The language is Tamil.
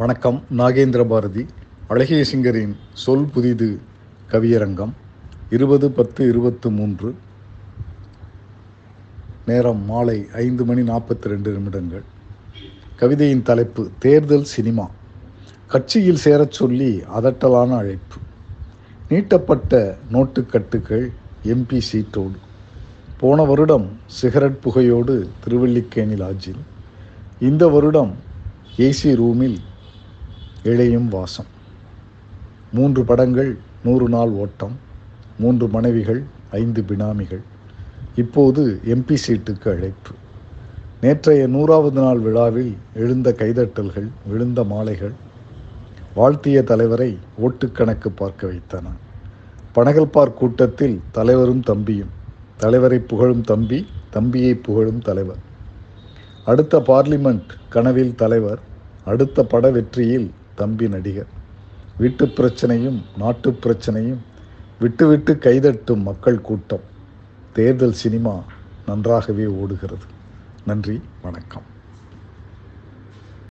வணக்கம் நாகேந்திர பாரதி. அழகிய சிங்கரின் சொல் புதிது கவியரங்கம் இருபது பத்து இருபத்து மூன்று. நேரம் மாலை ஐந்து மணி நாற்பத்தி ரெண்டு நிமிடங்கள். கவிதையின் தலைப்பு தேர்தல் சினிமா. கட்சியில் சேரச் சொல்லி அதட்டலான அழைப்பு. நீட்டப்பட்ட நோட்டுக்கட்டுகள் எம்பி சீட்டோடு. போன வருடம் சிகரெட் புகையோடு திருவல்லிக்கேணி லாட்ஜில். இந்த வருடம் ஏசி ரூமில் இழையும் வாசம். மூன்று படங்கள் நூறு நாள் ஓட்டம் மூன்று மனைவிகள் ஐந்து பினாமிகள். இப்போது எம்பி சீட்டுக்கு அழைப்பு. நேற்றைய நூறாவது நாள் விழாவில் எழுந்த கைதட்டல்கள் விழுந்த மாலைகள் வாழ்த்திய தலைவரை ஓட்டுக்கணக்கு பார்க்க வைத்தன. பனகல்பார் கூட்டத்தில் தலைவரும் தம்பியும் தலைவரை புகழும் தம்பி தம்பியை புகழும் தலைவர். அடுத்த பார்லிமெண்ட் கனவில் தலைவர் அடுத்த பட வெற்றியில் தம்பி நடிகர். வீட்டு பிரச்சனையும் நாட்டு பிரச்சனையும் விட்டுவிட்டு கைதட்டும் மக்கள் கூட்டம். தேர்தல் சினிமா நன்றாகவே ஓடுகிறது. நன்றி வணக்கம்.